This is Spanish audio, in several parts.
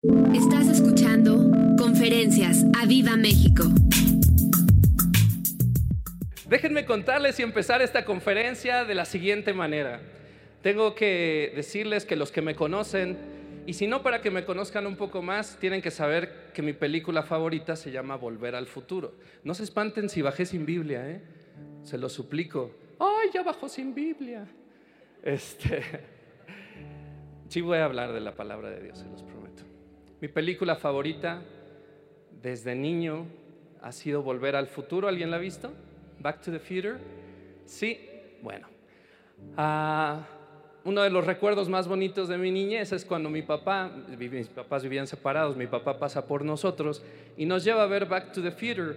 Estás escuchando Conferencias a Viva México. Déjenme contarles y empezar esta conferencia de la siguiente manera. Tengo que decirles que los que me conocen, y si no para que me conozcan un poco más, tienen que saber que mi película favorita se llama Volver al Futuro. No se espanten si bajé sin Biblia, ¿eh? Se lo suplico. ¡Ay, ya bajó sin Biblia! Este, sí voy a hablar de la palabra de Dios, se los. Mi película favorita desde niño ha sido Volver al Futuro. ¿Alguien la ha visto? Back to the Future. Sí, bueno. Ah, uno de los recuerdos más bonitos de mi niñez es cuando mi papá, mis papás vivían separados, mi papá pasa por nosotros y nos lleva a ver Back to the Future.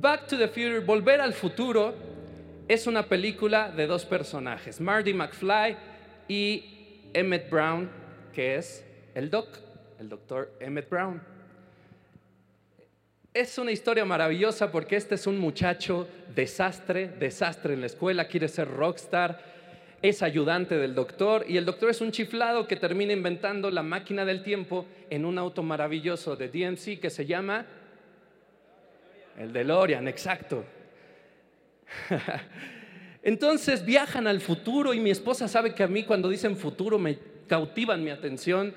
Back to the Future, Volver al Futuro, es una película de dos personajes, Marty McFly y Emmett Brown, que es el doc, el doctor Emmett Brown. Es una historia maravillosa porque este es un muchacho desastre, desastre en la escuela, quiere ser rockstar, es ayudante del doctor y el doctor es un chiflado que termina inventando la máquina del tiempo en un auto maravilloso de DMC que se llama el DeLorean, exacto. Entonces viajan al futuro y mi esposa sabe que a mí cuando dicen futuro me cautivan mi atención.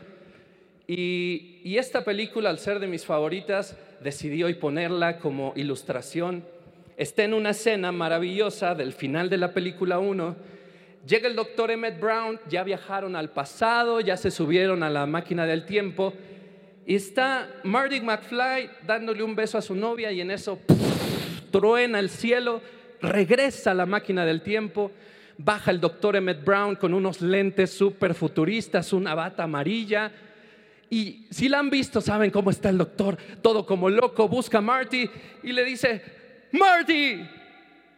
Y, esta película, al ser de mis favoritas, decidí hoy ponerla como ilustración. Está en una escena maravillosa del final de la película 1. Llega el doctor Emmett Brown, ya viajaron al pasado, ya se subieron a la máquina del tiempo. Y está Marty McFly dándole un beso a su novia y en eso truena el cielo regresa a la máquina del tiempo, baja el doctor Emmett Brown con unos lentes súper futuristas, una bata amarilla. Y si la han visto, saben cómo está el doctor, todo como loco, busca a Marty y le dice, Marty,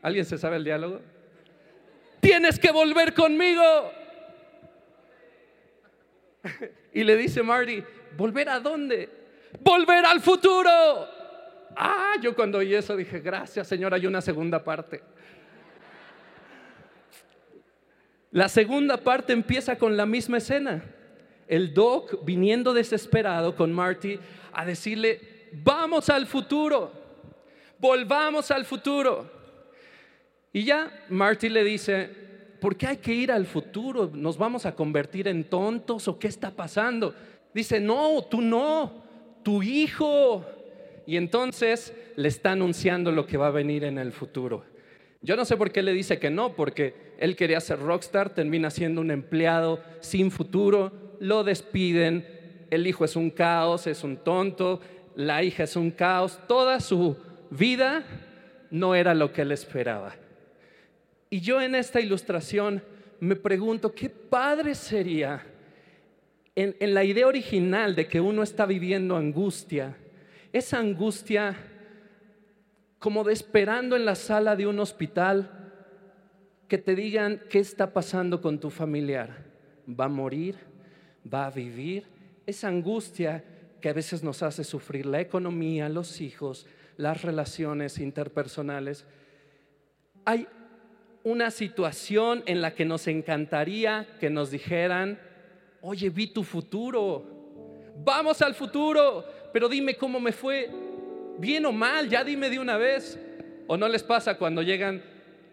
¿alguien se sabe el diálogo? Tienes que volver conmigo. Y le dice Marty, ¿volver a dónde? Volver al futuro. Ah, yo cuando oí eso dije, gracias Señor, hay una segunda parte. La segunda parte empieza con la misma escena. El Doc viniendo desesperado con Marty a decirle, vamos al futuro, volvamos al futuro. Y ya Marty le dice, ¿por qué hay que ir al futuro? ¿Nos vamos a convertir en tontos o qué está pasando? Dice, no, tú no, tu hijo. Y entonces le está anunciando lo que va a venir en el futuro. Yo no sé por qué le dice que no, porque él quería ser rockstar, termina siendo un empleado sin futuro, lo despiden, el hijo es un caos, es un tonto, la hija es un caos, toda su vida no era lo que él esperaba. Y yo en esta ilustración me pregunto, ¿qué padre sería en, en la idea original de que uno está viviendo angustia? esa angustia como de esperando en la sala de un hospital que te digan qué está pasando con tu familiar. ¿Va a morir? ¿Va a vivir? Esa angustia que a veces nos hace sufrir la economía, los hijos, las relaciones interpersonales. Hay una situación en la que nos encantaría que nos dijeran, oye, vi tu futuro, vamos al futuro, pero dime cómo me fue, bien o mal, ya dime de una vez. ¿O no les pasa cuando llegan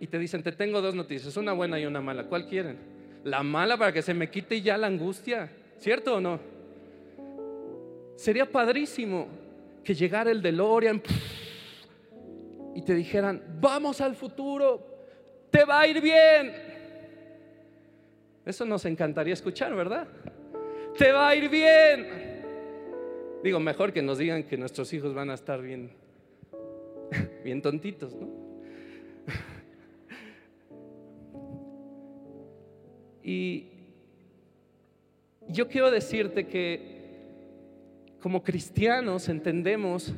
y te dicen, te tengo dos noticias, una buena y una mala? ¿Cuál quieren? La mala para que se me quite ya la angustia, ¿cierto o no? Sería padrísimo que llegara el DeLorean y te dijeran, vamos al futuro, te va a ir bien. Eso nos encantaría escuchar, ¿verdad? Te va a ir bien. Digo, mejor que nos digan que nuestros hijos van a estar bien, bien tontitos, ¿no? Y yo quiero decirte que como cristianos entendemos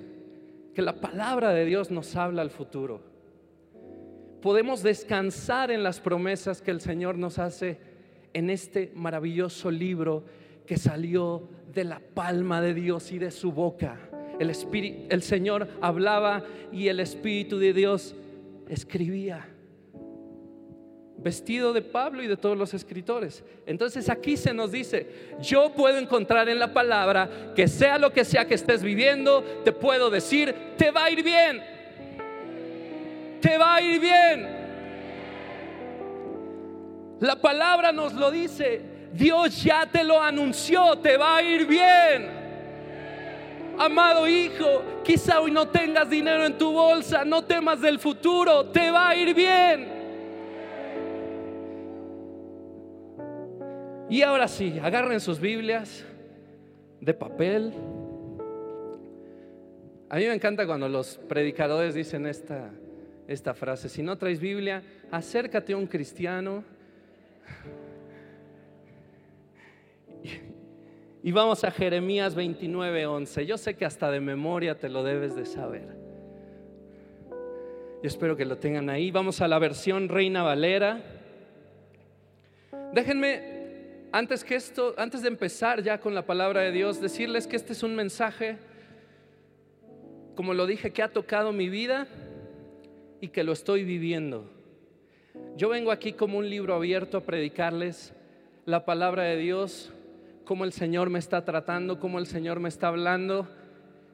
que la palabra de Dios nos habla al futuro. Podemos descansar en las promesas que el Señor nos hace en este maravilloso libro que salió de la palma de Dios y de su boca. El, Espíritu, el Señor hablaba y el Espíritu de Dios escribía. Vestido de Pablo y de todos los escritores. Entonces aquí se nos dice, yo puedo encontrar en la palabra que sea lo que sea que estés viviendo, te puedo decir, te va a ir bien. Te va a ir bien. La palabra nos lo dice, Dios ya te lo anunció, te va a ir bien. Amado hijo, quizá hoy no tengas dinero en tu bolsa, no temas del futuro, te va a ir bien. Y ahora sí, agarren sus Biblias de papel. A mí me encanta cuando los predicadores dicen esta, esta frase, si no traes Biblia, acércate a un cristiano. Y vamos a Jeremías 29:11. Yo sé que hasta de memoria te lo debes de saber. Yo espero que lo tengan ahí. Vamos a la versión Reina Valera. Déjenme antes que esto, antes de empezar ya con la palabra de Dios, decirles que este es un mensaje, como lo dije, que ha tocado mi vida y que lo estoy viviendo. Yo vengo aquí como un libro abierto a predicarles la palabra de Dios, cómo el Señor me está tratando, cómo el Señor me está hablando,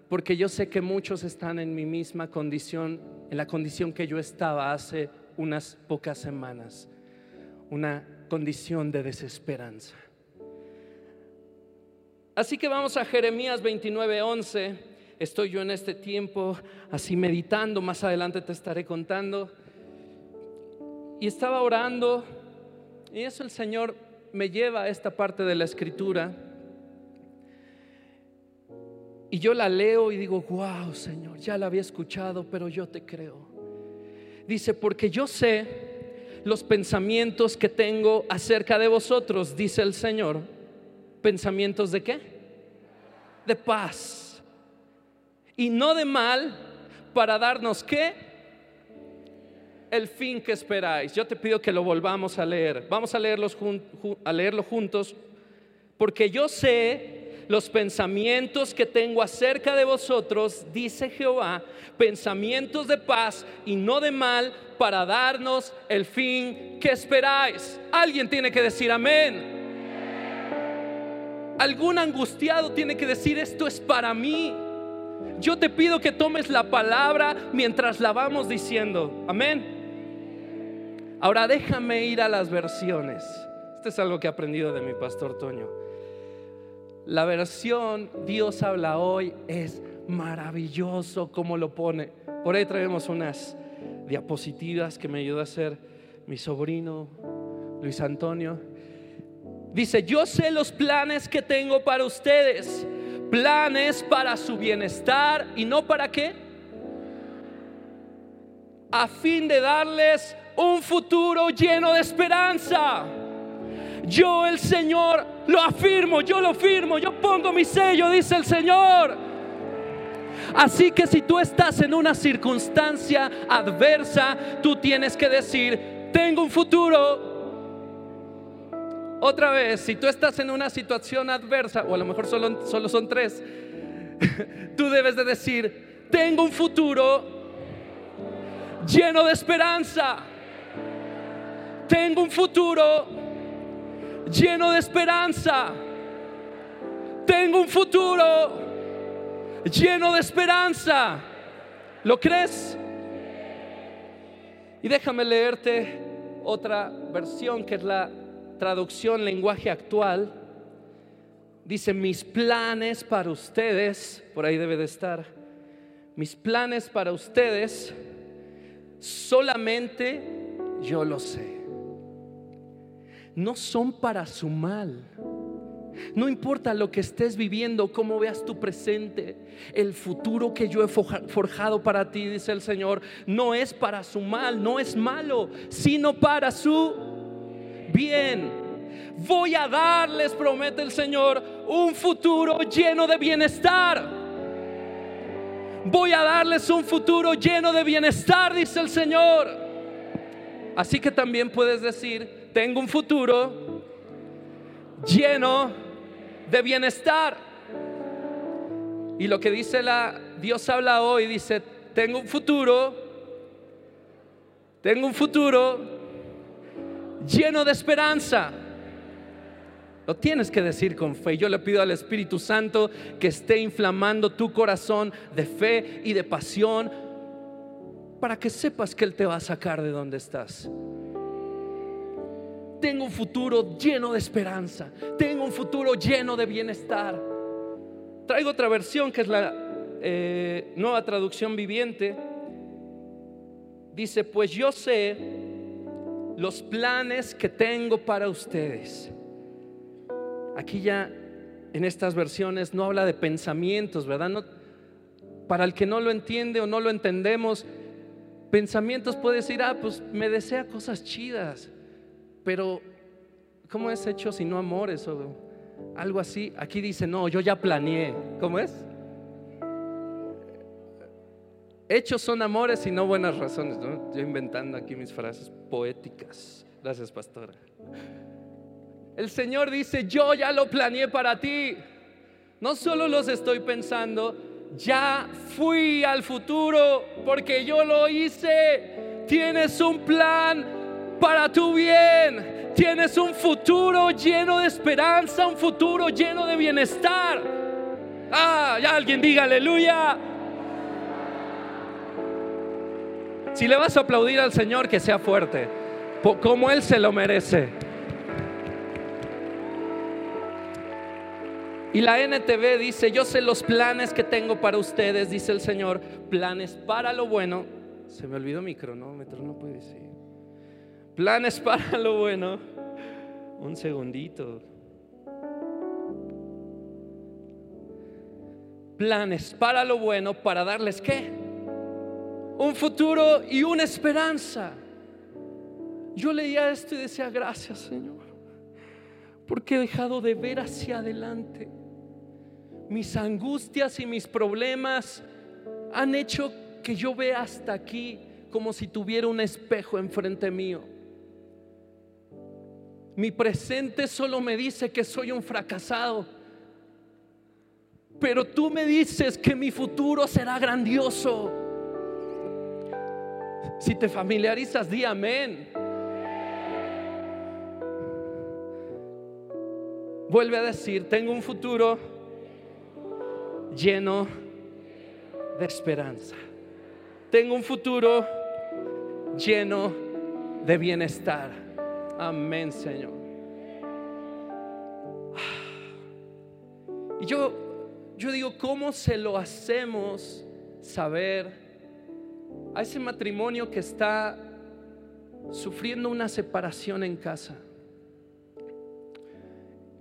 porque yo sé que muchos están en mi misma condición, en la condición que yo estaba hace unas pocas semanas. Una condición de desesperanza. Así que vamos a Jeremías 29:11. Estoy yo en este tiempo así meditando, más adelante te estaré contando. Y estaba orando y eso el Señor me lleva a esta parte de la escritura. Y yo la leo y digo, wow, Señor, ya la había escuchado, pero yo te creo. Dice, porque yo sé los pensamientos que tengo acerca de vosotros, dice el Señor. ¿Pensamientos de qué? De paz. Y no de mal para darnos qué? El fin que esperáis. Yo te pido que lo volvamos a leer. Vamos a, leerlos a leerlo juntos. Porque yo sé los pensamientos que tengo acerca de vosotros, dice Jehová, pensamientos de paz y no de mal, para darnos el fin que esperáis. Alguien tiene que decir amén. Algún angustiado tiene que decir esto es para mí. Yo te pido que tomes la palabra mientras la vamos diciendo. Amén. Ahora déjame ir a las versiones. Esto es algo que he aprendido de mi pastor Toño. La versión Dios habla hoy es maravilloso como lo pone. Por ahí traemos unas diapositivas que me ayudó a hacer mi sobrino Luis Antonio. Dice, yo sé los planes que tengo para ustedes, planes para su bienestar y no para qué, a fin de darles un futuro lleno de esperanza. Yo el Señor lo afirmo, yo lo firmo, yo pongo mi sello, dice el Señor. Así que si tú estás en una circunstancia adversa, tú tienes que decir, tengo un futuro. Otra vez, si tú estás en una situación adversa, o a lo mejor solo, solo son tres, tú debes de decir, tengo un futuro lleno de esperanza. Tengo un futuro lleno de esperanza. Tengo un futuro lleno de esperanza. ¿Lo crees? Y déjame leerte otra versión que es la traducción lenguaje actual. Dice, mis planes para ustedes, por ahí debe de estar, mis planes para ustedes, solamente yo lo sé no son para su mal. No importa lo que estés viviendo, cómo veas tu presente, el futuro que yo he forjado para ti, dice el Señor, no es para su mal, no es malo, sino para su bien. Voy a darles, promete el Señor, un futuro lleno de bienestar. Voy a darles un futuro lleno de bienestar, dice el Señor. Así que también puedes decir, tengo un futuro lleno de bienestar. Y lo que dice la Dios habla hoy dice, tengo un futuro, tengo un futuro lleno de esperanza. Lo tienes que decir con fe. Yo le pido al Espíritu Santo que esté inflamando tu corazón de fe y de pasión para que sepas que Él te va a sacar de donde estás. Tengo un futuro lleno de esperanza. Tengo un futuro lleno de bienestar. Traigo otra versión que es la eh, nueva traducción viviente. Dice, pues yo sé los planes que tengo para ustedes Aquí ya en estas versiones no habla de pensamientos, ¿verdad? Para el que no lo entiende o no lo entendemos, pensamientos puede decir, ah, pues me desea cosas chidas, pero ¿cómo es hecho si no amores o algo así? Aquí dice, no, yo ya planeé, ¿cómo es? Hechos son amores y no buenas razones, ¿no? Yo inventando aquí mis frases poéticas. Gracias, pastora. El Señor dice, yo ya lo planeé para ti. No solo los estoy pensando, ya fui al futuro porque yo lo hice. Tienes un plan para tu bien. Tienes un futuro lleno de esperanza, un futuro lleno de bienestar. Ah, ya alguien diga aleluya. Si le vas a aplaudir al Señor, que sea fuerte, como Él se lo merece. Y la NTV dice, yo sé los planes que tengo para ustedes, dice el Señor, planes para lo bueno. Se me olvidó mi cronómetro, no puede decir. Planes para lo bueno. Un segundito. Planes para lo bueno, para darles qué? Un futuro y una esperanza. Yo leía esto y decía, gracias Señor, porque he dejado de ver hacia adelante mis angustias y mis problemas han hecho que yo vea hasta aquí como si tuviera un espejo enfrente mío. Mi presente solo me dice que soy un fracasado. Pero tú me dices que mi futuro será grandioso. Si te familiarizas, di amén. Vuelve a decir, tengo un futuro lleno de esperanza. Tengo un futuro lleno de bienestar. Amén, Señor. Y yo, yo digo, ¿cómo se lo hacemos saber a ese matrimonio que está sufriendo una separación en casa?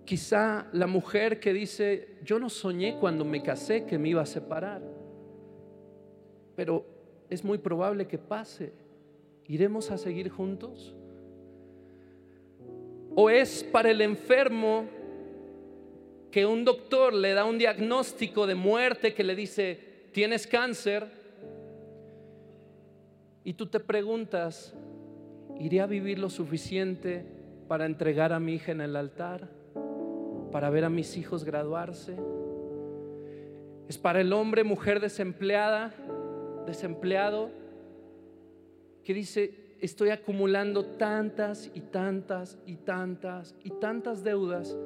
Quizá la mujer que dice, yo no soñé cuando me casé que me iba a separar, pero es muy probable que pase. ¿Iremos a seguir juntos? ¿O es para el enfermo que un doctor le da un diagnóstico de muerte que le dice, tienes cáncer? Y tú te preguntas, ¿iré a vivir lo suficiente para entregar a mi hija en el altar? para ver a mis hijos graduarse. Es para el hombre, mujer desempleada, desempleado, que dice, estoy acumulando tantas y tantas y tantas y tantas deudas.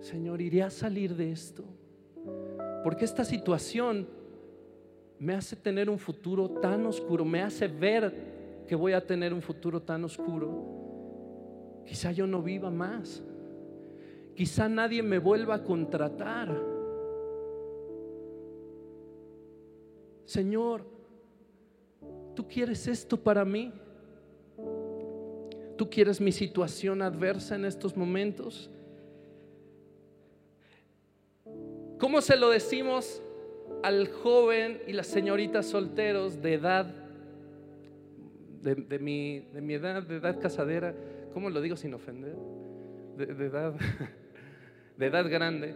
Señor, iré a salir de esto. Porque esta situación me hace tener un futuro tan oscuro, me hace ver que voy a tener un futuro tan oscuro. Quizá yo no viva más. Quizá nadie me vuelva a contratar. Señor, ¿tú quieres esto para mí? ¿Tú quieres mi situación adversa en estos momentos? ¿Cómo se lo decimos al joven y las señoritas solteros de edad, de, mi, de mi edad, de edad casadera? ¿Cómo lo digo sin ofender? de edad. de edad grande.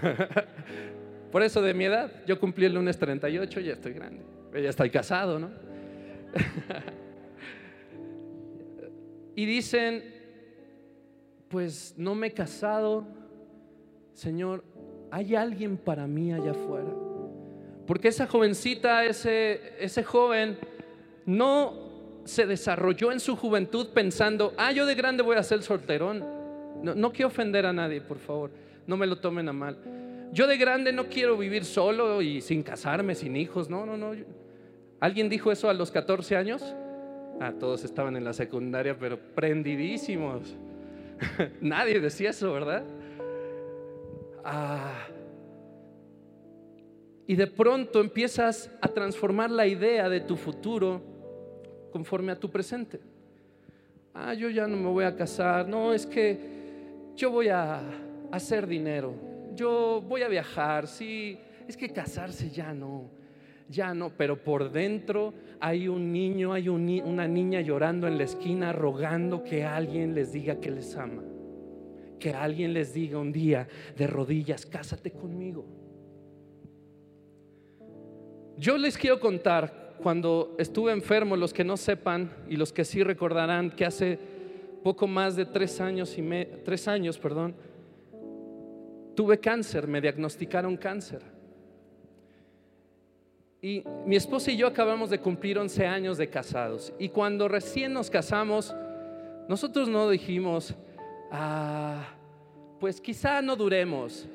Por eso de mi edad, yo cumplí el lunes 38, ya estoy grande. Ya estoy casado, ¿no? y dicen, pues no me he casado, Señor, ¿hay alguien para mí allá afuera? Porque esa jovencita, ese, ese joven, no se desarrolló en su juventud pensando, ah, yo de grande voy a ser solterón. No, no quiero ofender a nadie, por favor, no me lo tomen a mal. Yo de grande no quiero vivir solo y sin casarme, sin hijos, no, no, no. ¿Alguien dijo eso a los 14 años? Ah, todos estaban en la secundaria, pero prendidísimos. Nadie decía eso, ¿verdad? Ah. Y de pronto empiezas a transformar la idea de tu futuro conforme a tu presente. Ah, yo ya no me voy a casar. No, es que yo voy a hacer dinero. Yo voy a viajar. Sí, es que casarse ya no. Ya no, pero por dentro hay un niño, hay una niña llorando en la esquina rogando que alguien les diga que les ama. Que alguien les diga un día de rodillas, cásate conmigo. Yo les quiero contar, cuando estuve enfermo, los que no sepan y los que sí recordarán que hace poco más de tres años, y tres años perdón, tuve cáncer, me diagnosticaron cáncer. Y mi esposa y yo acabamos de cumplir 11 años de casados. Y cuando recién nos casamos, nosotros no dijimos, ah, pues quizá no duremos.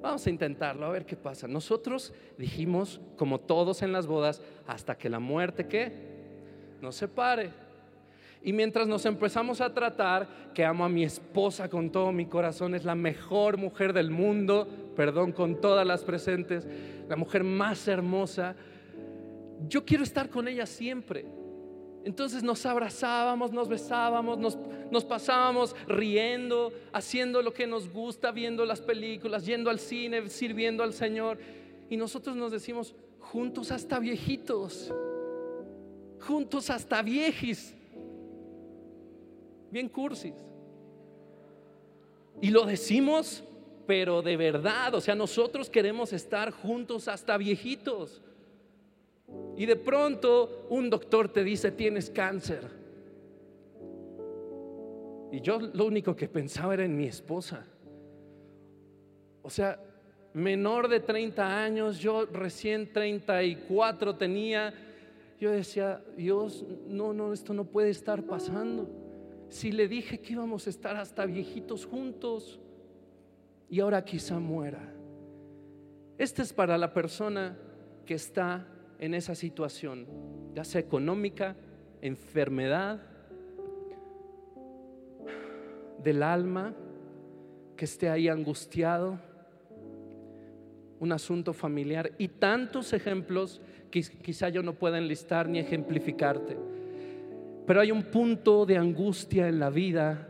Vamos a intentarlo, a ver qué pasa. Nosotros dijimos, como todos en las bodas, hasta que la muerte que nos separe. Y mientras nos empezamos a tratar, que amo a mi esposa con todo mi corazón, es la mejor mujer del mundo, perdón, con todas las presentes, la mujer más hermosa, yo quiero estar con ella siempre. Entonces nos abrazábamos, nos besábamos, nos, nos, pasábamos riendo, haciendo lo que nos gusta, viendo las películas, yendo al cine, sirviendo al Señor. Y nosotros nos decimos, juntos hasta viejitos, juntos hasta viejis bien cursis. Y lo decimos, pero de verdad, o sea, nosotros queremos estar juntos hasta viejitos. Y de pronto un doctor te dice, tienes cáncer. Y yo lo único que pensaba era en mi esposa. O sea, menor de 30 años, yo recién 34 tenía. Yo decía, Dios, no, no, esto no puede estar pasando si le dije que íbamos a estar hasta viejitos juntos y ahora quizá muera? Este es para la persona que está en esa situación, ya sea económica, enfermedad, del alma, que esté ahí angustiado, un asunto familiar y tantos ejemplos que quizá yo no pueda enlistar ni ejemplificarte. Pero hay un punto de angustia en la vida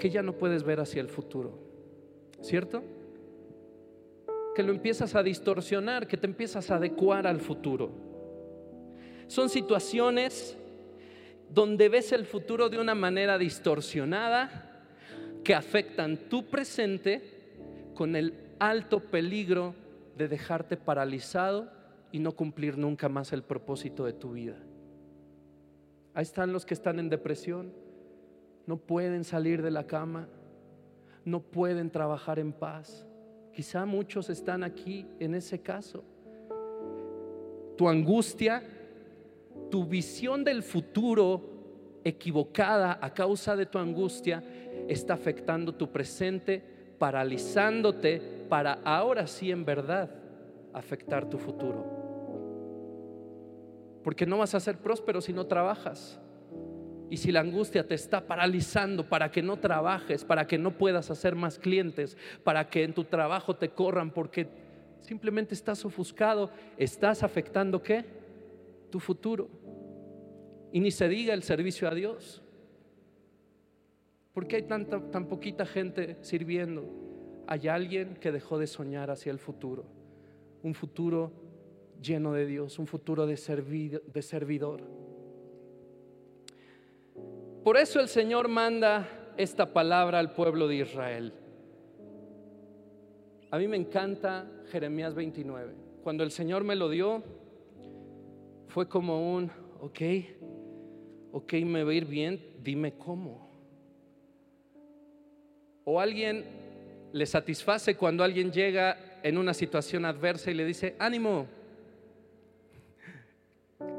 que ya no puedes ver hacia el futuro. ¿Cierto? Que lo empiezas a distorsionar, que te empiezas a adecuar al futuro. Son situaciones donde ves el futuro de una manera distorsionada que afectan tu presente con el alto peligro de dejarte paralizado y no cumplir nunca más el propósito de tu vida. Ahí están los que están en depresión, no pueden salir de la cama, no pueden trabajar en paz. Quizá muchos están aquí en ese caso. Tu angustia, tu visión del futuro equivocada a causa de tu angustia está afectando tu presente, paralizándote para ahora sí en verdad afectar tu futuro porque no vas a ser próspero si no trabajas. Y si la angustia te está paralizando para que no trabajes, para que no puedas hacer más clientes, para que en tu trabajo te corran porque simplemente estás ofuscado, estás afectando qué? Tu futuro. Y ni se diga el servicio a Dios. ¿Por qué hay tanta, tan poquita gente sirviendo? Hay alguien que dejó de soñar hacia el futuro. Un futuro lleno de Dios, un futuro de, servidor. Por eso el Señor manda esta palabra al pueblo de Israel. A mí me encanta Jeremías 29. Cuando el Señor me lo dio, fue como un, ok, ok, me va a ir bien, dime cómo. O alguien le satisface cuando alguien llega en una situación adversa y le dice, ánimo,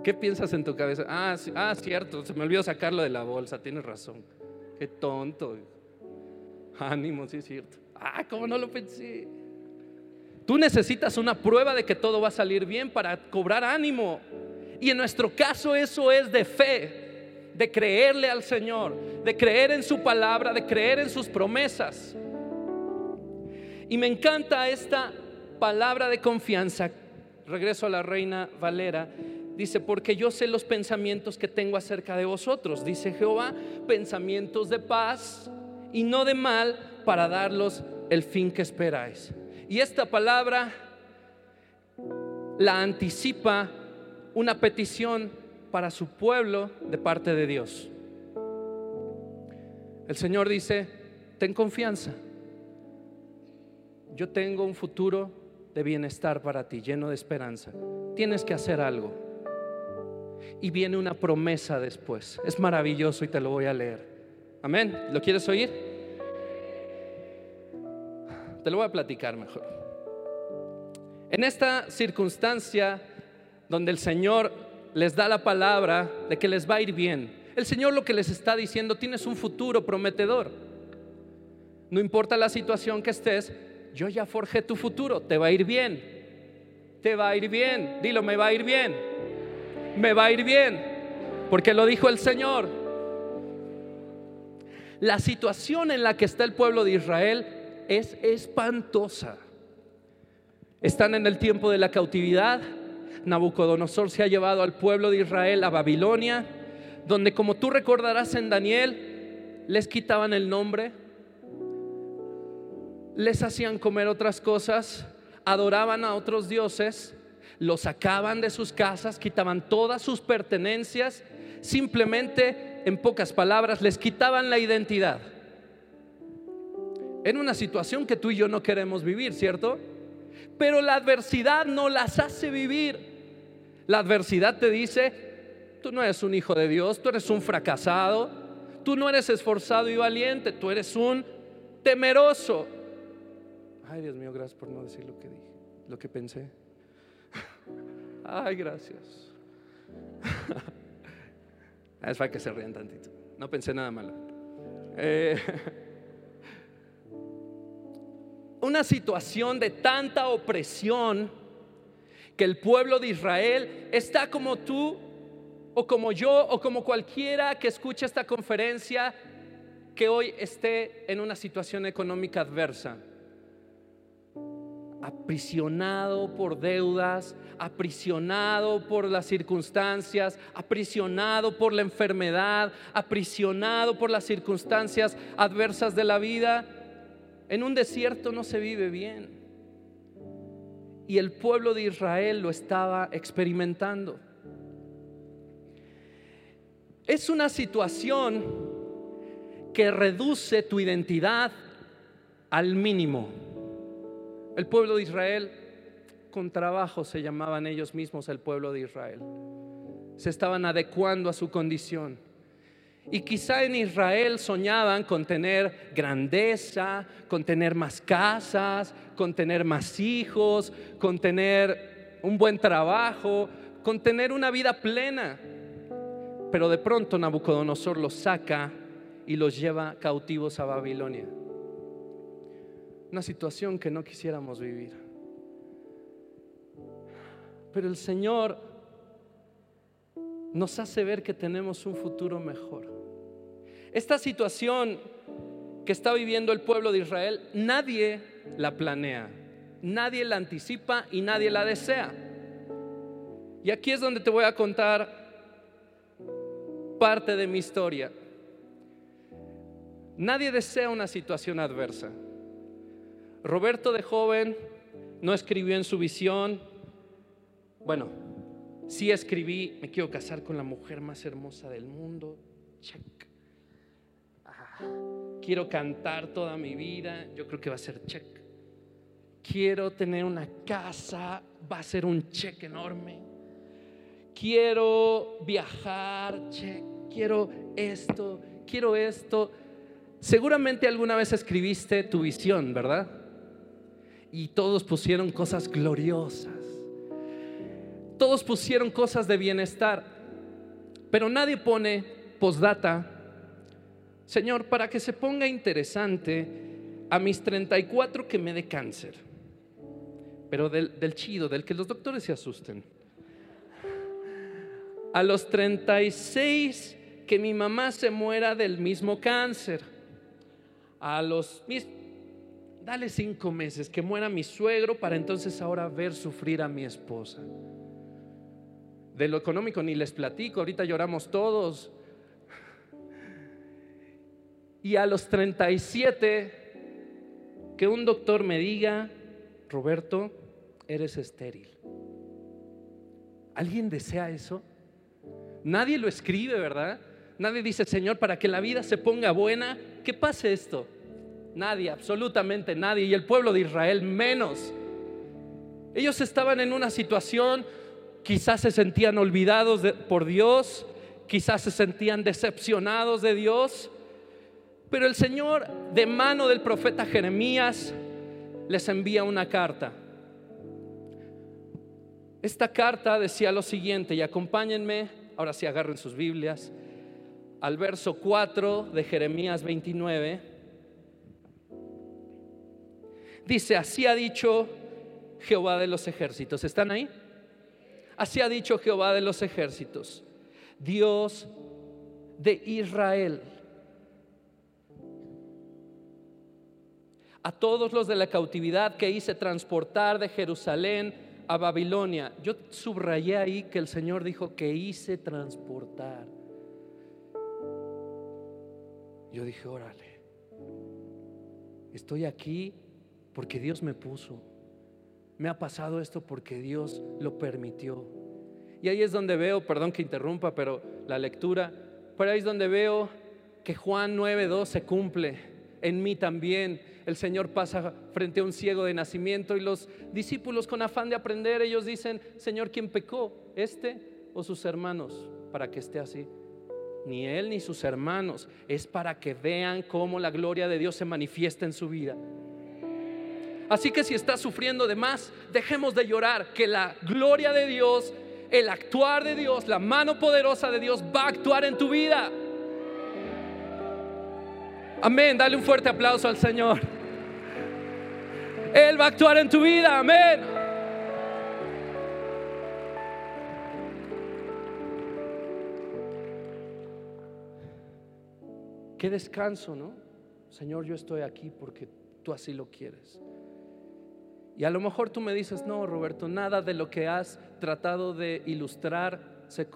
¿Qué piensas en tu cabeza? Ah, ah, cierto, se me olvidó sacarlo de la bolsa, tienes razón. Qué tonto. Ánimo, sí es cierto. Ah, ¿cómo no lo pensé? Tú necesitas una prueba de que todo va a salir bien para cobrar ánimo. Y en nuestro caso eso es de fe, de creerle al Señor, de creer en su palabra, de creer en sus promesas. Y me encanta esta palabra de confianza. Regreso a la reina Valera. Dice, porque yo sé los pensamientos que tengo acerca de vosotros, dice Jehová, pensamientos de paz y no de mal para darlos el fin que esperáis. Y esta palabra la anticipa una petición para su pueblo de parte de Dios. El Señor dice, ten confianza. Yo tengo un futuro de bienestar para ti, lleno de esperanza. Tienes que hacer algo. Y viene una promesa después. Es maravilloso y te lo voy a leer. Amén. ¿Lo quieres oír? Te lo voy a platicar mejor. En esta circunstancia donde el Señor les da la palabra de que les va a ir bien, el Señor lo que les está diciendo, tienes un futuro prometedor. No importa la situación que estés, yo ya forjé tu futuro, te va a ir bien. Te va a ir bien. Dilo, me va a ir bien. Me va a ir bien. Porque lo dijo el Señor. La situación en la que está el pueblo de Israel es espantosa. Están en el tiempo de la cautividad. Nabucodonosor se ha llevado al pueblo de Israel a Babilonia, donde como tú recordarás en Daniel, les quitaban el nombre, les hacían comer otras cosas, adoraban a otros dioses, los sacaban de sus casas, quitaban todas sus pertenencias, simplemente, en pocas palabras, les quitaban la identidad. En una situación que tú y yo no queremos vivir, ¿cierto? Pero la adversidad no las hace vivir. La adversidad te dice, tú no eres un hijo de Dios, tú eres un fracasado, tú no eres esforzado y valiente, tú eres un temeroso. Ay, Dios mío, gracias por no decir lo que dije, lo que pensé. Ay, gracias. Es para que se rían tantito. No pensé nada malo. Eh, una situación de tanta opresión que el pueblo de Israel está como tú o como yo o como cualquiera que escuche esta conferencia que hoy esté en una situación económica adversa aprisionado por deudas, aprisionado por las circunstancias, aprisionado por la enfermedad, aprisionado por las circunstancias adversas de la vida. En un desierto no se vive bien. Y el pueblo de Israel lo estaba experimentando. Es una situación que reduce tu identidad al mínimo. El pueblo de Israel, con trabajo se llamaban ellos mismos el pueblo de Israel. Se estaban adecuando a su condición. Y quizá en Israel soñaban con tener grandeza, con tener más casas, con tener más hijos, con tener un buen trabajo, con tener una vida plena. Pero de pronto Nabucodonosor los saca y los lleva cautivos a Babilonia una situación que no quisiéramos vivir. Pero el Señor nos hace ver que tenemos un futuro mejor. Esta situación que está viviendo el pueblo de Israel, nadie la planea, nadie la anticipa y nadie la desea. Y aquí es donde te voy a contar parte de mi historia. Nadie desea una situación adversa. Roberto de joven no escribió en su visión, bueno, sí escribí, me quiero casar con la mujer más hermosa del mundo, check. Ah, quiero cantar toda mi vida, yo creo que va a ser check. Quiero tener una casa, va a ser un check enorme. Quiero viajar, check. Quiero esto, quiero esto. Seguramente alguna vez escribiste tu visión, ¿verdad? Y todos pusieron cosas gloriosas. Todos pusieron cosas de bienestar, pero nadie pone postdata. Señor, para que se ponga interesante, a mis 34 que me dé cáncer, pero del, chido, del que los doctores se asusten. A los 36 que mi mamá se muera del mismo cáncer. A los dale cinco meses que muera mi suegro para entonces ahora ver sufrir a mi esposa. De lo económico ni les platico, ahorita lloramos todos. Y a los 37, que un doctor me diga, Roberto, eres estéril. ¿Alguien desea eso? Nadie lo escribe, ¿verdad? Nadie dice, Señor, para que la vida se ponga buena, que pase esto. Nadie, absolutamente nadie. Y el pueblo de Israel menos. Ellos estaban en una situación, quizás se sentían olvidados por Dios, quizás se sentían decepcionados de Dios. Pero el Señor, de mano del profeta Jeremías, les envía una carta. Esta carta decía lo siguiente, y acompáñenme, ahora sí agarren sus Biblias, al verso 4 de Jeremías 29. Dice, así ha dicho Jehová de los ejércitos. ¿Están ahí? Así ha dicho Jehová de los ejércitos, Dios de Israel. A todos los de la cautividad que hice transportar de Jerusalén a Babilonia. Yo subrayé ahí que el Señor dijo que hice transportar. Yo dije, órale, estoy aquí porque Dios me puso. Me ha pasado esto porque Dios lo permitió. Y ahí es donde veo, perdón que interrumpa, pero la lectura, pero ahí es donde veo que Juan 9.2 se cumple. En mí también el Señor pasa frente a un ciego de nacimiento y los discípulos con afán de aprender, ellos dicen, Señor, ¿quién pecó? ¿Este o sus hermanos para que esté así? ni él ni sus hermanos, es para que vean cómo la gloria de Dios se manifiesta en su vida. Así que si estás sufriendo de más, dejemos de llorar, que la gloria de Dios, el actuar de Dios, la mano poderosa de Dios va a actuar en tu vida. Amén, dale un fuerte aplauso al Señor. Él va a actuar en tu vida, amén. Qué descanso, ¿no? Señor, yo estoy aquí porque tú así lo quieres. Y a lo mejor tú me dices, no, Roberto, nada de lo que has tratado de ilustrar se,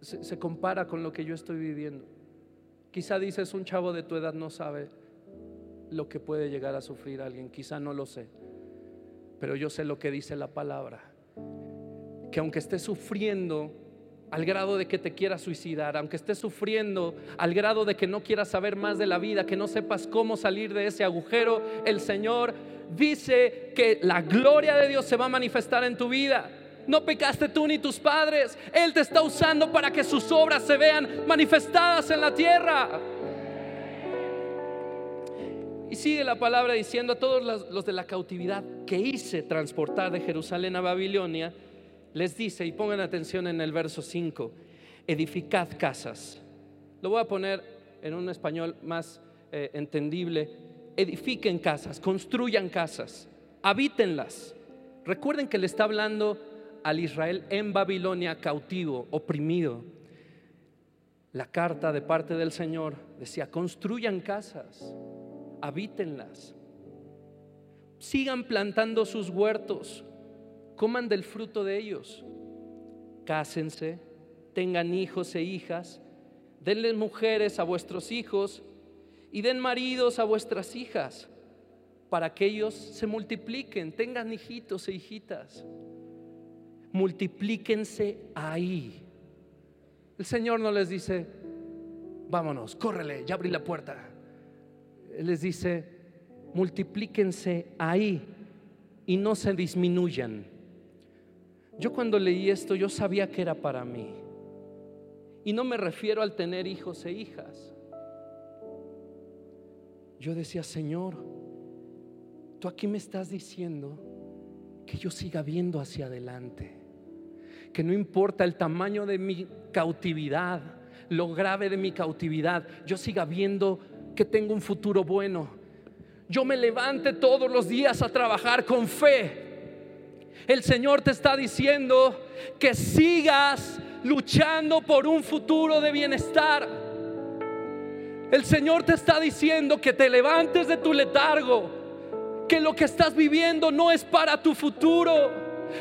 se, compara con lo que yo estoy viviendo. Quizá dices, un chavo de tu edad no sabe lo que puede llegar a sufrir alguien, quizá no lo sé, pero yo sé lo que dice la palabra, que aunque esté sufriendo al grado de que te quieras suicidar, aunque estés sufriendo, al grado de que no quieras saber más de la vida, que no sepas cómo salir de ese agujero, el Señor dice que la gloria de Dios se va a manifestar en tu vida. No pecaste tú ni tus padres. Él te está usando para que sus obras se vean manifestadas en la tierra. Y sigue la palabra diciendo a todos los de la cautividad que hice transportar de Jerusalén a Babilonia, les dice, y pongan atención en el verso 5, edificad casas. Lo voy a poner en un español más eh, entendible. Edifiquen casas, construyan casas, habítenlas. Recuerden que le está hablando al Israel en Babilonia cautivo, oprimido. La carta de parte del Señor decía, construyan casas, habítenlas, sigan plantando sus huertos, coman del fruto de ellos. Cásense, tengan hijos e hijas, denle mujeres a vuestros hijos y den maridos a vuestras hijas, para que ellos se multipliquen, tengan hijitos e hijitas. Multiplíquense ahí. El Señor no les dice, vámonos, córrele, ya abrí la puerta. Él les dice, multiplíquense ahí y no se disminuyan. Yo cuando leí esto, yo sabía que era para mí. Y no me refiero al tener hijos e hijas. Yo decía, Señor, tú aquí me estás diciendo que yo siga viendo hacia adelante. que no importa el tamaño de mi cautividad, lo grave de mi cautividad, yo siga viendo que tengo un futuro bueno. Yo me levante todos los días a trabajar con fe. El Señor te está diciendo que sigas luchando por un futuro de bienestar. El Señor te está diciendo que te levantes de tu letargo, que lo que estás viviendo no es para tu futuro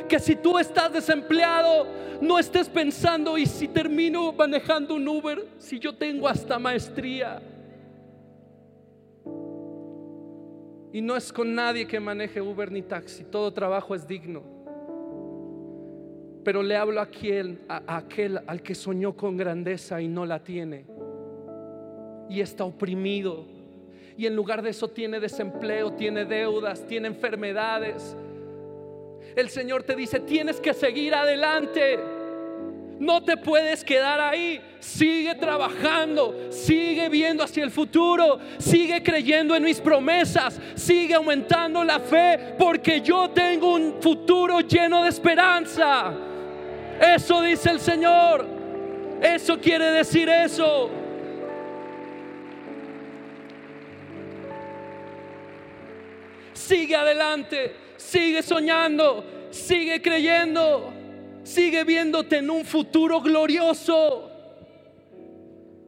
que si tú estás desempleado, no estés pensando, ¿y si termino manejando un Uber? Si yo tengo hasta maestría. Y no es con nadie que maneje Uber ni taxi, todo trabajo es digno. Pero le hablo a aquel, a aquel al que soñó con grandeza y no la tiene. Y está oprimido. Y en lugar de eso tiene desempleo, tiene deudas, tiene enfermedades el Señor te dice, tienes que seguir adelante. No te puedes quedar ahí. Sigue trabajando, sigue viendo hacia el futuro, sigue creyendo en mis promesas, sigue aumentando la fe, porque yo tengo un futuro lleno de esperanza. Eso dice el Señor. Eso quiere decir eso. Sigue adelante sigue soñando, sigue creyendo, sigue viéndote en un futuro glorioso.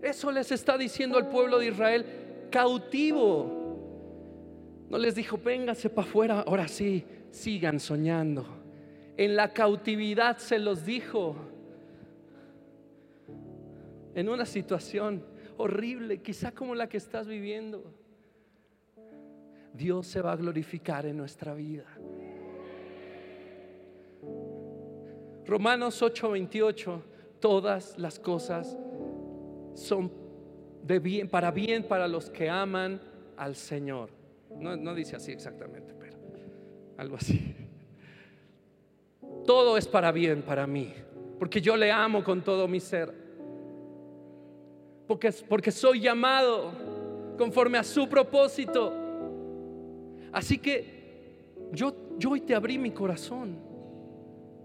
Eso les está diciendo al pueblo de Israel cautivo. No les dijo, véngase para afuera, ahora sí, sigan soñando. En la cautividad se los dijo. En una situación horrible, quizá como la que estás viviendo. Dios se va a glorificar en nuestra vida. Romanos 8:28, todas las cosas son de bien, para bien para los que aman al Señor. No, no dice así exactamente, pero algo así. Todo es para bien para mí, porque yo le amo con todo mi ser. Porque, porque soy llamado conforme a su propósito. Así que yo, yo hoy te abrí mi corazón.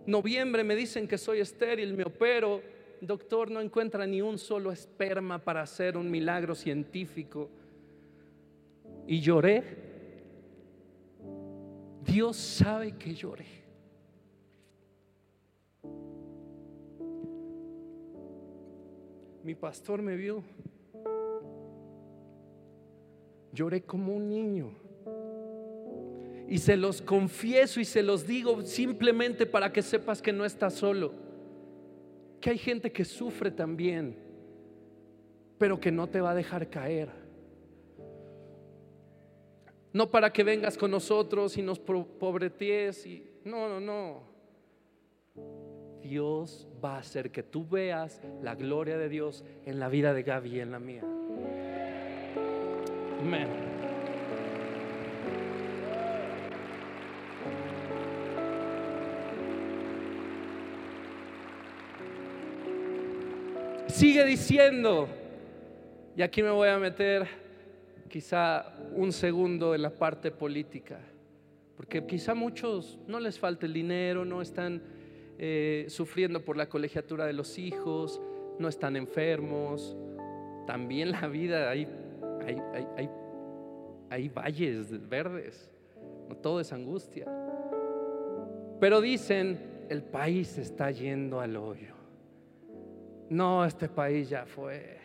Noviembre me dicen que soy estéril, me opero. Doctor, no encuentra ni un solo esperma para hacer un milagro científico. Y lloré. Dios sabe que lloré. Mi pastor me vio. Lloré como un niño. Y se los confieso y se los digo simplemente para que sepas que no estás solo. Que hay gente que sufre también, pero que no te va a dejar caer. No para que vengas con nosotros y nos pobreties y no, no, no. Dios va a hacer que tú veas la gloria de Dios en la vida de Gaby y en la mía. Amén. Sigue diciendo, y aquí me voy a meter quizá un segundo en la parte política, porque quizá muchos no les falta el dinero, no están eh, sufriendo por la colegiatura de los hijos, no están enfermos, también la vida hay, hay, hay, hay valles verdes, no todo es angustia. Pero dicen, el país está yendo al hoyo. No, este país ya fue.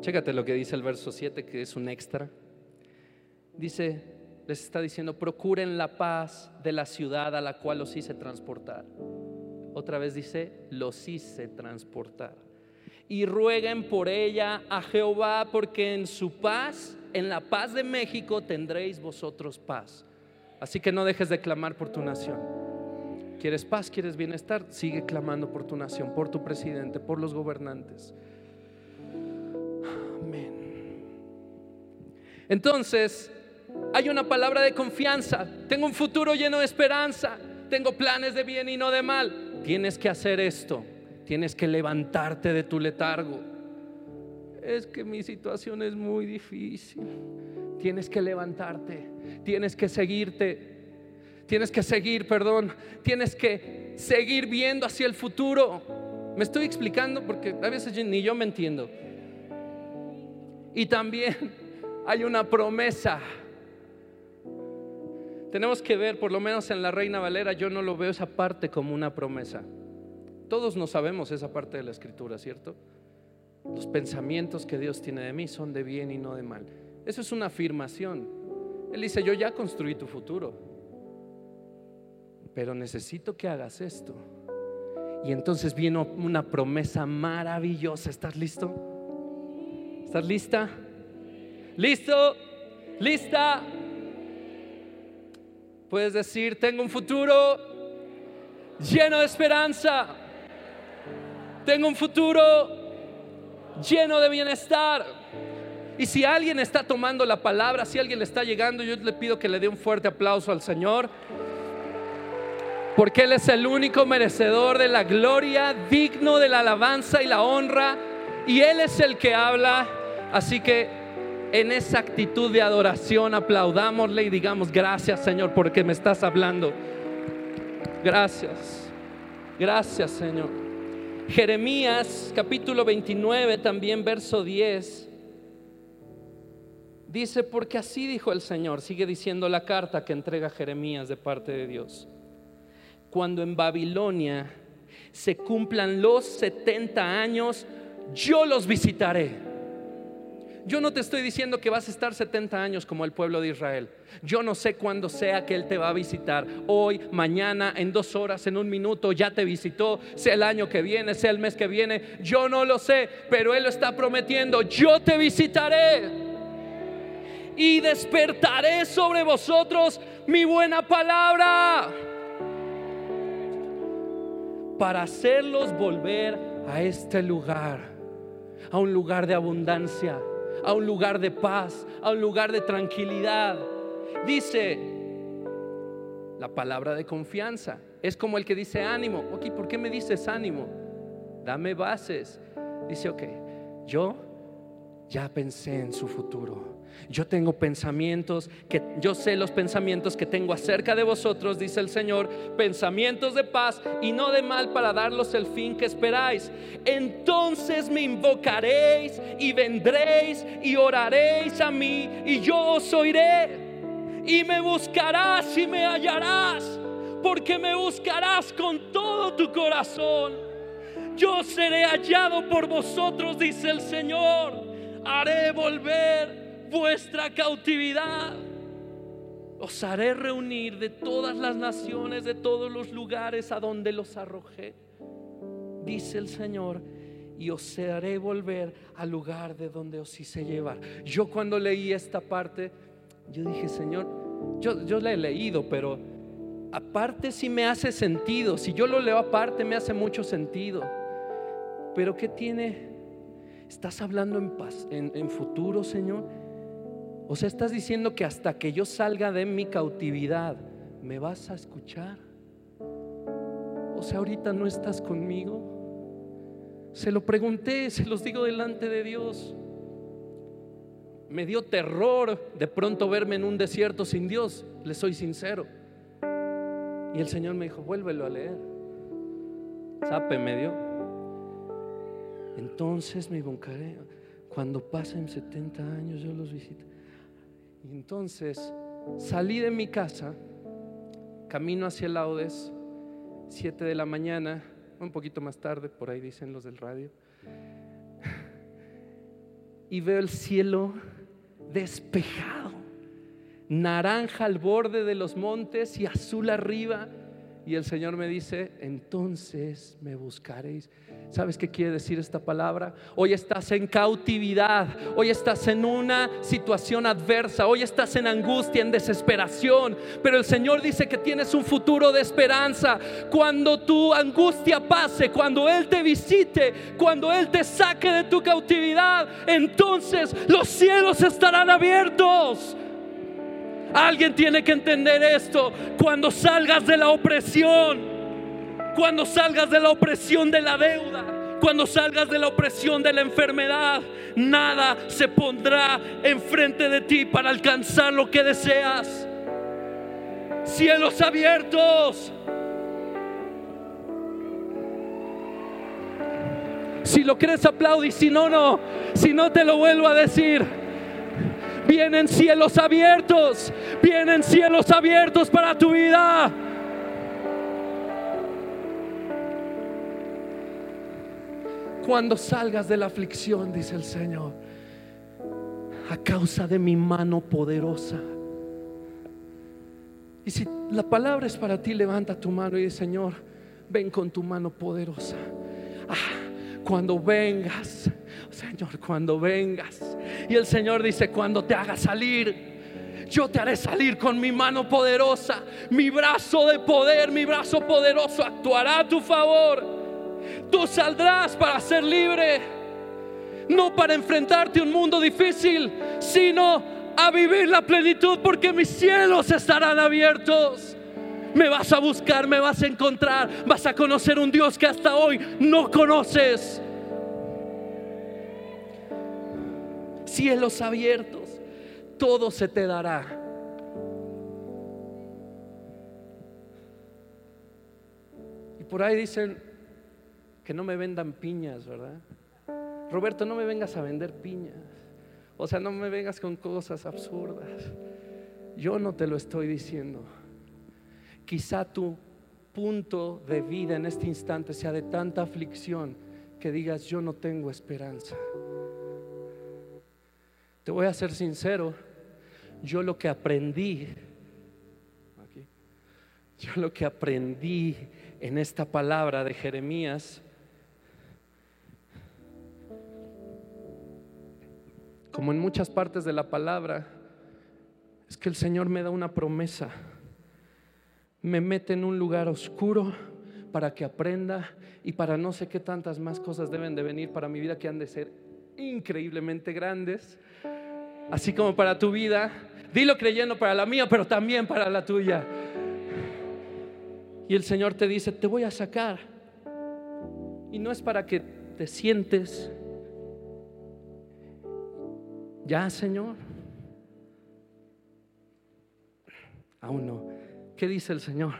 Chécate lo que dice el verso 7, que es un extra. Dice, les está diciendo, procuren la paz de la ciudad a la cual los hice transportar. Otra vez dice, los hice transportar. Y rueguen por ella a Jehová, porque en su paz, en la paz de México, tendréis vosotros paz. Así que no dejes de clamar por tu nación. ¿Quieres paz? ¿Quieres bienestar? Sigue clamando por tu nación, por tu presidente, por los gobernantes. Amén. Entonces, hay una palabra de confianza. Tengo un futuro lleno de esperanza. Tengo planes de bien y no de mal. Tienes que hacer esto. Tienes que levantarte de tu letargo. Es que mi situación es muy difícil. Tienes que levantarte. Tienes que seguirte tienes que seguir, perdón, tienes que seguir viendo hacia el futuro. Me estoy explicando porque a veces ni yo me entiendo. Y también hay una promesa. Tenemos que ver, por lo menos en la Reina Valera, yo no lo veo esa parte como una promesa. Todos no sabemos esa parte de la escritura, ¿cierto? Los pensamientos que Dios tiene de mí son de bien y no de mal. Eso es una afirmación. Él dice, yo ya construí tu futuro, pero necesito que hagas esto. Y entonces viene una promesa maravillosa. ¿Estás listo? ¿Estás lista? ¿Listo? ¿Lista? Puedes decir, tengo un futuro lleno de esperanza. Tengo un futuro lleno de bienestar. Y si alguien está tomando la palabra, si alguien le está llegando, yo le pido que le dé un fuerte aplauso al Señor. Porque Él es el único merecedor de la gloria, digno de la alabanza y la honra. Y Él es el que habla. Así que en esa actitud de adoración aplaudámosle y digamos gracias Señor porque me estás hablando. Gracias. Gracias Señor. Jeremías capítulo 29 también verso 10. Dice, porque así dijo el Señor, sigue diciendo la carta que entrega Jeremías de parte de Dios cuando en Babilonia se cumplan los 70 años, yo los visitaré. Yo no te estoy diciendo que vas a estar 70 años como el pueblo de Israel. Yo no sé cuándo sea que Él te va a visitar. Hoy, mañana, en dos horas, en un minuto, ya te visitó. Sea el año que viene, sea el mes que viene. Yo no lo sé, pero Él lo está prometiendo. Yo te visitaré. Y despertaré sobre vosotros mi buena palabra para hacerlos volver a este lugar, a un lugar de abundancia, a un lugar de paz, a un lugar de tranquilidad. Dice la palabra de confianza. Es como el que dice ánimo. Ok, ¿por qué me dices ánimo? Dame bases. Dice, ok, yo ya pensé en su futuro. Yo tengo pensamientos que yo sé los pensamientos que tengo acerca de vosotros, dice el Señor, pensamientos de paz y no de mal para darlos el fin que esperáis. Entonces me invocaréis y vendréis y oraréis a mí y yo os oiré. Y me buscarás y me hallarás, porque me buscarás con todo tu corazón. Yo seré hallado por vosotros, dice el Señor. Haré volver vuestra cautividad. Os haré reunir de todas las naciones, de todos los lugares a donde los arrojé, dice el Señor, y os haré volver al lugar de donde os hice llevar. Yo cuando leí esta parte, yo dije, Señor, yo, yo la he leído, pero aparte si me hace sentido, si yo lo leo aparte me hace mucho sentido. Pero ¿qué tiene? ¿Estás hablando en, paz, en, en futuro, Señor? O sea, estás diciendo que hasta que yo salga de mi cautividad, ¿me vas a escuchar? O sea, ahorita no estás conmigo. Se lo pregunté, se los digo delante de Dios. Me dio terror de pronto verme en un desierto sin Dios, le soy sincero. Y el Señor me dijo, vuélvelo a leer. Sape me dio. Entonces me invocaré. Cuando pasen 70 años yo los visito. Y entonces salí de mi casa, camino hacia Laudes, 7 de la mañana, un poquito más tarde, por ahí dicen los del radio, y veo el cielo despejado, naranja al borde de los montes y azul arriba. Y el Señor me dice, entonces me buscaréis. ¿Sabes qué quiere decir esta palabra? Hoy estás en cautividad, hoy estás en una situación adversa, hoy estás en angustia, en desesperación, pero el Señor dice que tienes un futuro de esperanza. Cuando tu angustia pase, cuando Él te visite, cuando Él te saque de tu cautividad, entonces los cielos estarán abiertos. Alguien tiene que entender esto. Cuando salgas de la opresión, cuando salgas de la opresión de la deuda, cuando salgas de la opresión de la enfermedad, nada se pondrá enfrente de ti para alcanzar lo que deseas. cielos abiertos. Si lo crees, aplaude. Si no, no. Si no, te lo vuelvo a decir. Vienen cielos abiertos. Vienen cielos abiertos para tu vida. Cuando salgas de la aflicción, dice el Señor, a causa de mi mano poderosa. Y si la palabra es para ti, levanta tu mano y dice, Señor, ven con tu mano poderosa. Ah, cuando vengas, Señor, cuando vengas. Y el Señor dice, cuando te haga salir, yo te haré salir con mi mano poderosa, mi brazo de poder, mi brazo poderoso actuará a tu favor. Tú saldrás para ser libre, no para enfrentarte a un mundo difícil, sino a vivir la plenitud porque mis cielos estarán abiertos. Me vas a buscar, me vas a encontrar, vas a conocer un Dios que hasta hoy no conoces. Cielos abiertos, todo se te dará. Y por ahí dicen que no me vendan piñas, ¿verdad? Roberto, no me vengas a vender piñas. O sea, no me vengas con cosas absurdas. Yo no te lo estoy diciendo. Quizá tu punto de vida en este instante sea de tanta aflicción que digas, yo no tengo esperanza. Te voy a ser sincero, yo lo que aprendí, yo lo que aprendí en esta palabra de Jeremías, como en muchas partes de la palabra, es que el Señor me da una promesa. Me mete en un lugar oscuro para que aprenda y para no sé qué tantas más cosas deben de venir para mi vida que han de ser increíblemente grandes, así como para tu vida. Dilo creyendo para la mía, pero también para la tuya. Y el Señor te dice, te voy a sacar. Y no es para que te sientes ya, Señor. Aún no. ¿Qué dice el Señor?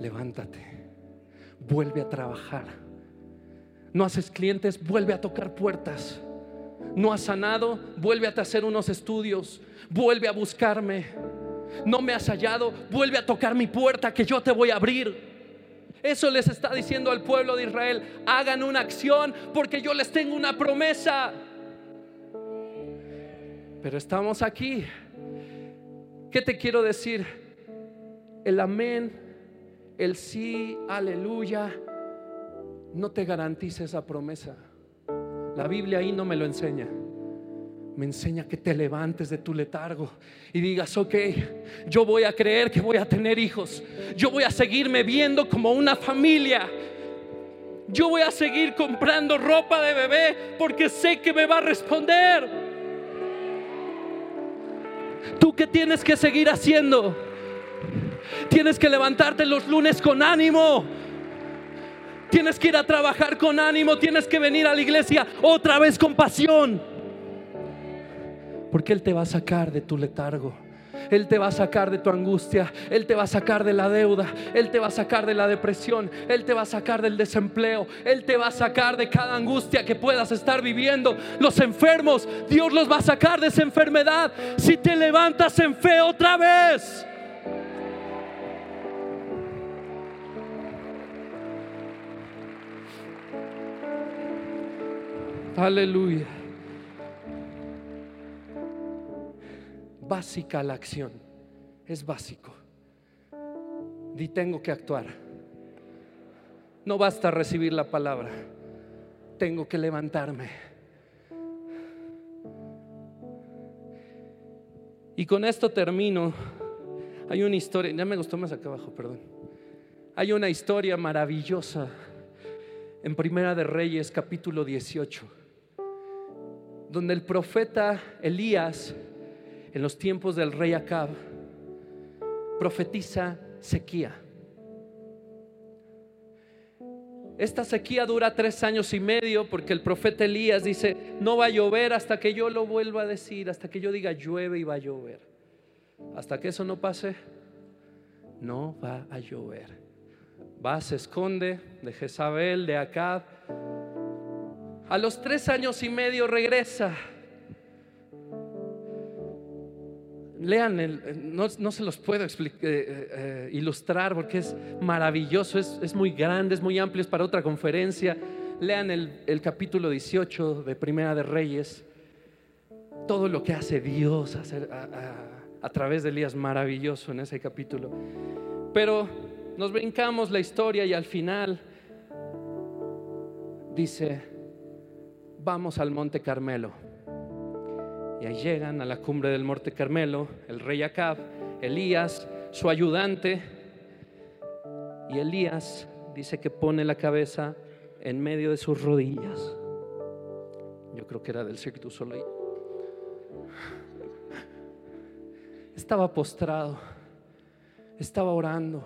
Levántate, vuelve a trabajar. No haces clientes, vuelve a tocar puertas. No has sanado, vuelve a hacer unos estudios, vuelve a buscarme. No me has hallado, vuelve a tocar mi puerta que yo te voy a abrir. Eso les está diciendo al pueblo de Israel. Hagan una acción porque yo les tengo una promesa. Pero estamos aquí. ¿Qué te quiero decir? El amén, el sí, aleluya, no te garantiza esa promesa. La Biblia ahí no me lo enseña. Me enseña que te levantes de tu letargo y digas, ok, yo voy a creer que voy a tener hijos. Yo voy a seguirme viendo como una familia. Yo voy a seguir comprando ropa de bebé porque sé que me va a responder. ¿Tú qué tienes que seguir haciendo? Tienes que levantarte los lunes con ánimo. Tienes que ir a trabajar con ánimo. Tienes que venir a la iglesia otra vez con pasión. Porque Él te va a sacar de tu letargo. Él te va a sacar de tu angustia, Él te va a sacar de la deuda, Él te va a sacar de la depresión, Él te va a sacar del desempleo, Él te va a sacar de cada angustia que puedas estar viviendo. Los enfermos, Dios los va a sacar de esa enfermedad si te levantas en fe otra vez. Aleluya. básica la acción. Es básico. Di tengo que actuar. No basta recibir la palabra. Tengo que levantarme. Y con esto termino. Hay una historia, ya me gustó más acá abajo, perdón. Hay una historia maravillosa en Primera de Reyes capítulo 18, donde el profeta Elías en los tiempos del rey Acab, profetiza sequía. Esta sequía dura tres años y medio porque el profeta Elías dice, no va a llover hasta que yo lo vuelva a decir, hasta que yo diga llueve y va a llover. Hasta que eso no pase, no va a llover. Va, se esconde de Jezabel, de Acab. A los tres años y medio regresa. Lean, el, no, se los puedo eh, eh, ilustrar porque es maravilloso, es, es, muy grande, es muy amplio, es para otra conferencia. Lean el, el capítulo 18 de Primera de Reyes todo lo que hace Dios a, través de Elías, maravilloso en ese capítulo. Pero nos brincamos la historia y al final dice, vamos al Monte Carmelo. Y ahí llegan a la cumbre del Monte Carmelo, el rey Acab, Elías, su ayudante, y Elías dice que pone la cabeza en medio de sus rodillas. Yo creo que era del Cirque du Soleil. Estaba postrado, estaba orando.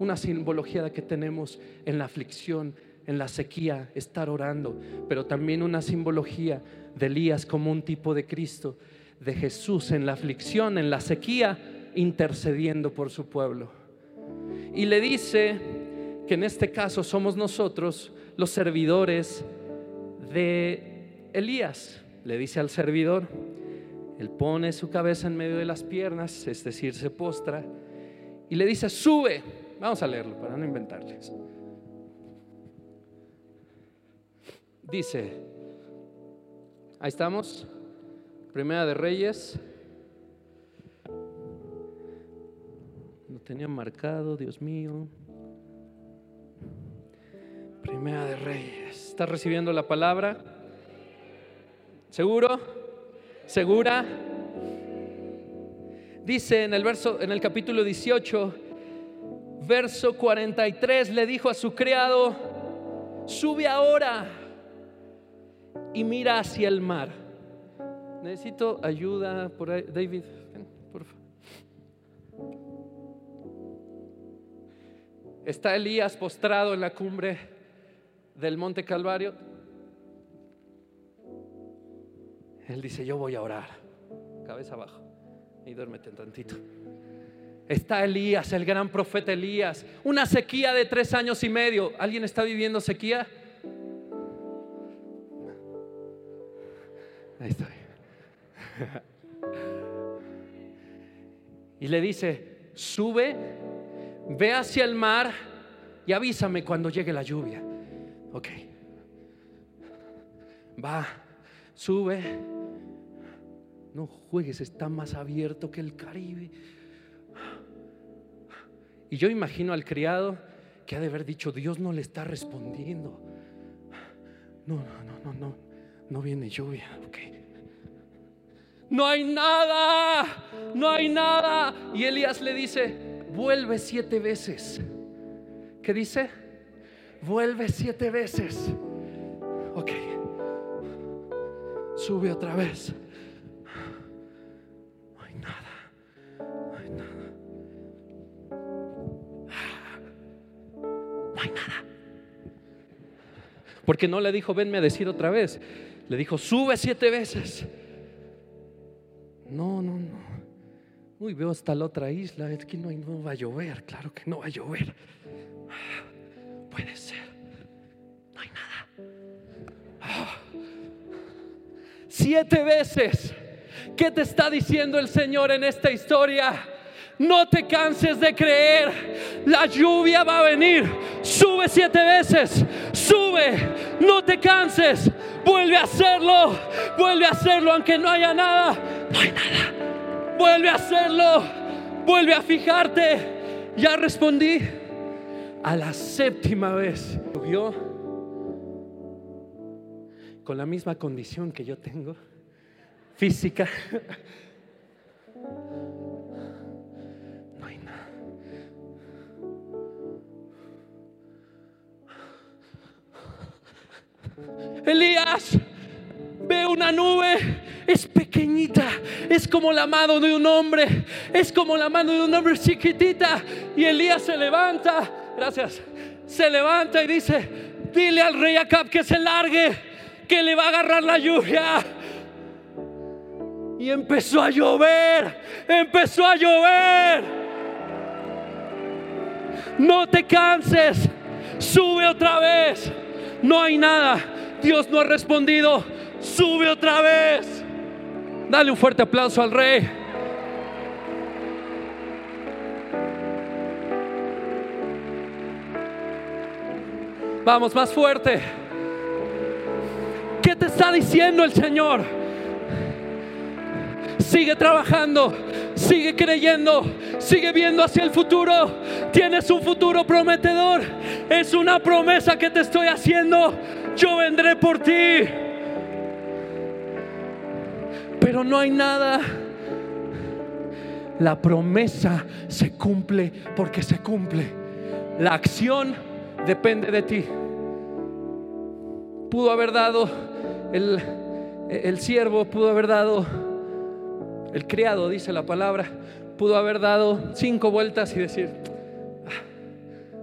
Una simbología que tenemos en la aflicción, en la sequía, estar orando, pero también una simbología de Elías como un tipo de Cristo, de Jesús en la aflicción, en la sequía, intercediendo por su pueblo. Y le dice que en este caso somos nosotros los servidores de Elías. Le dice al servidor, él pone su cabeza en medio de las piernas, es decir, se postra y le dice, sube. Vamos a leerlo para no inventarles. Dice, ahí estamos, Primera de Reyes. Lo tenía marcado, Dios mío. Primera de Reyes. ¿Está recibiendo la palabra? ¿Seguro? ¿Segura? Dice en el verso en el capítulo 18, verso 43 le dijo a su criado, "Sube ahora y mira hacia el mar." Necesito ayuda por ahí, David, por favor. Está Elías postrado en la cumbre del monte Calvario. Él dice, yo voy a orar. Cabeza abajo. Y duérmete un tantito. Está Elías, el gran profeta Elías. Una sequía de tres años y medio. ¿Alguien está viviendo sequía? Y le dice, sube, ve hacia el mar y avísame cuando llegue la lluvia. Ok. Va, sube, no juegues, está más abierto que el Caribe. Y yo imagino al criado que ha de haber dicho, Dios no le está respondiendo. No, no, no, no, no, no viene lluvia. No hay nada, no hay nada. Y Elías le dice, vuelve siete veces. ¿Qué dice? Vuelve siete veces. Ok. Sube otra vez. Porque no le dijo, venme a decir otra vez. Le dijo, sube siete veces. No, no, no. Uy, veo hasta la otra isla. Es que no, va a llover. Claro que no va a llover. Puede ser. No hay nada. Siete veces. ¿Qué te está diciendo el Señor en esta historia? No te canses de creer. La lluvia va a venir. Sube siete veces. Sube. No te canses. Vuelve a hacerlo. Vuelve a hacerlo aunque no haya nada. No hay nada. Vuelve a hacerlo. Vuelve a fijarte. Ya respondí. A la séptima vez. ¿Vio? Con la misma condición que yo tengo. Física. Elías ve una nube, es pequeñita, es como la mano de un hombre, es como la mano de un hombre chiquitita. Y Elías se levanta, gracias, se levanta y dice, dile al rey Acab que se largue, que le va a agarrar la lluvia. Y empezó a llover, empezó a llover. no te canses, sube otra vez. No hay nada, Dios no ha respondido, sube otra vez. Dale un fuerte aplauso al rey. Vamos, más fuerte. ¿Qué te está diciendo el Señor? Sigue trabajando, sigue creyendo, sigue viendo hacia el futuro. Tienes un futuro prometedor. Es una promesa que te estoy haciendo. Yo vendré por ti. Pero no hay nada. La promesa se cumple porque se cumple. La acción depende de ti. Pudo haber dado el, el siervo, pudo haber dado el criado, dice la palabra, pudo haber dado cinco vueltas y decir, "Ah,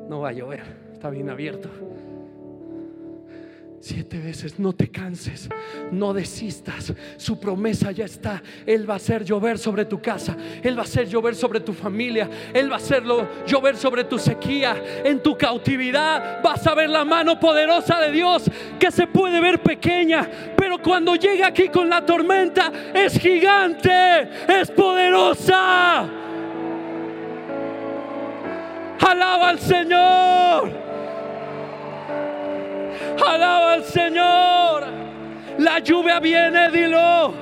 no va a llover, está bien abierto. Siete veces, no te canses, no desistas. Su promesa ya está. Él va a hacer llover sobre tu casa. Él va a hacer llover sobre tu familia. Él va a hacerlo llover sobre tu sequía. En tu cautividad vas a ver la mano poderosa de Dios que se puede ver pequeña. Pero cuando llega aquí con la tormenta es gigante, es poderosa. Alaba al Señor. Alaba al Señor. La lluvia viene, dilo.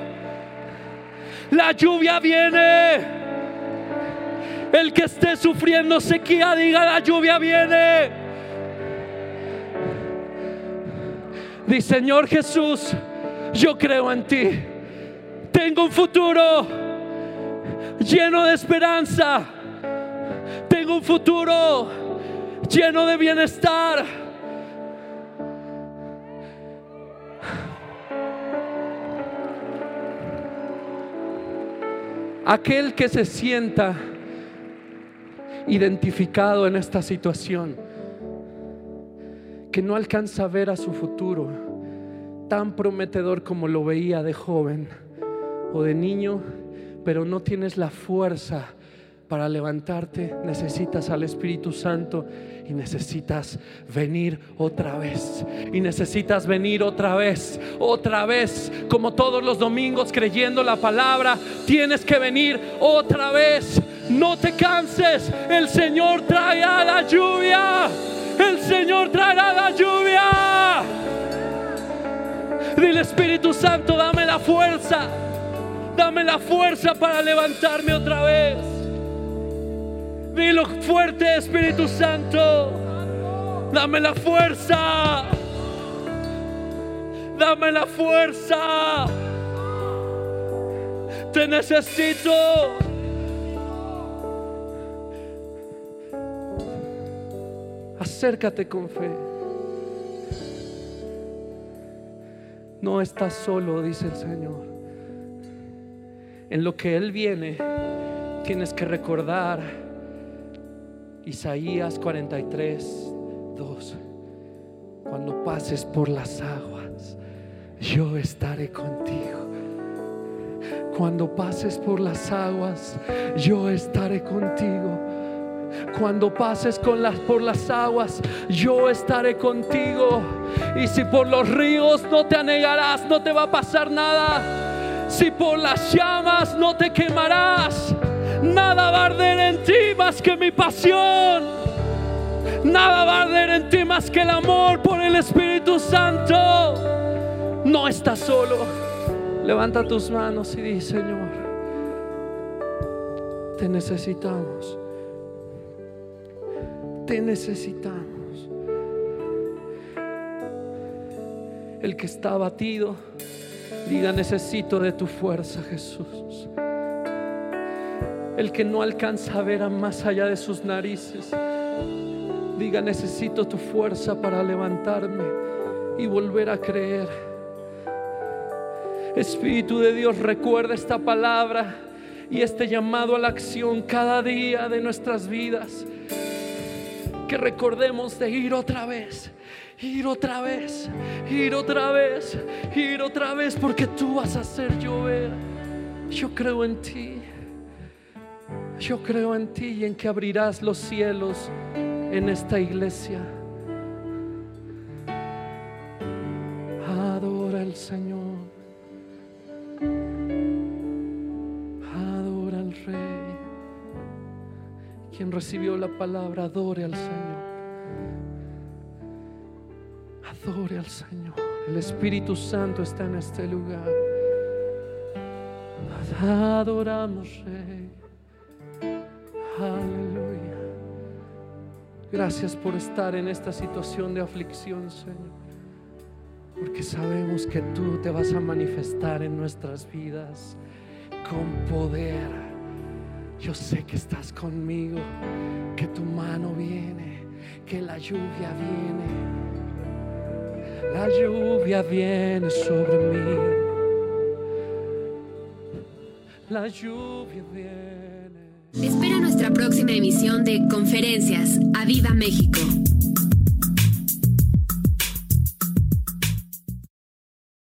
La lluvia viene. El que esté sufriendo sequía, diga la lluvia viene. Di Señor Jesús, yo creo en ti. Tengo un futuro lleno de esperanza. Tengo un futuro lleno de bienestar. Aquel que se sienta identificado en esta situación, que no alcanza a ver a su futuro tan prometedor como lo veía de joven o de niño, pero no tienes la fuerza para levantarte, necesitas al Espíritu Santo y necesitas venir otra vez. Y necesitas venir otra vez, otra vez, como todos los domingos creyendo la palabra, tienes que venir otra vez. No te canses, el Señor traerá la lluvia. El Señor traerá la lluvia. Dile Espíritu Santo, dame la fuerza. Dame la fuerza para levantarme otra vez. Dilo fuerte, Espíritu Santo. Dame la fuerza. Dame la fuerza. Te necesito. Acércate con fe. No estás solo, dice el Señor. En lo que Él viene, tienes que recordar Isaías 43, 2. Cuando pases por las aguas, yo estaré contigo. Cuando pases por las aguas, yo estaré contigo. Cuando pases por las aguas, yo estaré contigo. Y si por los ríos no te anegarás, no te va a pasar nada. Si por las llamas no te quemarás, nada va a arder en ti más que mi pasión. Nada va a arder en ti más que el amor por el Espíritu Santo. No estás solo. Levanta tus manos y di, Señor, te necesitamos. Te necesitamos. El que está abatido, diga, necesito de tu fuerza, Jesús. El que no alcanza a ver a más allá de sus narices, diga, necesito tu fuerza para levantarme y volver a creer. Espíritu de Dios, recuerda esta palabra y este llamado a la acción cada día de nuestras vidas. Que recordemos de ir otra vez, ir otra vez, ir otra vez, ir otra vez, porque tú vas a hacer llover. Yo creo en ti. Yo creo en ti y en que abrirás los cielos en esta iglesia. Adora al Señor. Adora al Rey. Quien recibió la palabra, adore al Señor. Adore al Señor. El Espíritu Santo está en este lugar. Adoramos, Rey. Aleluya. Gracias por estar en esta situación de aflicción, Señor. Porque sabemos que tú te vas a manifestar en nuestras vidas con poder. Yo sé que estás conmigo, que tu mano viene, que la lluvia viene. La lluvia viene sobre mí. La lluvia. Espera nuestra próxima emisión de Conferencias. ¡A Viva México!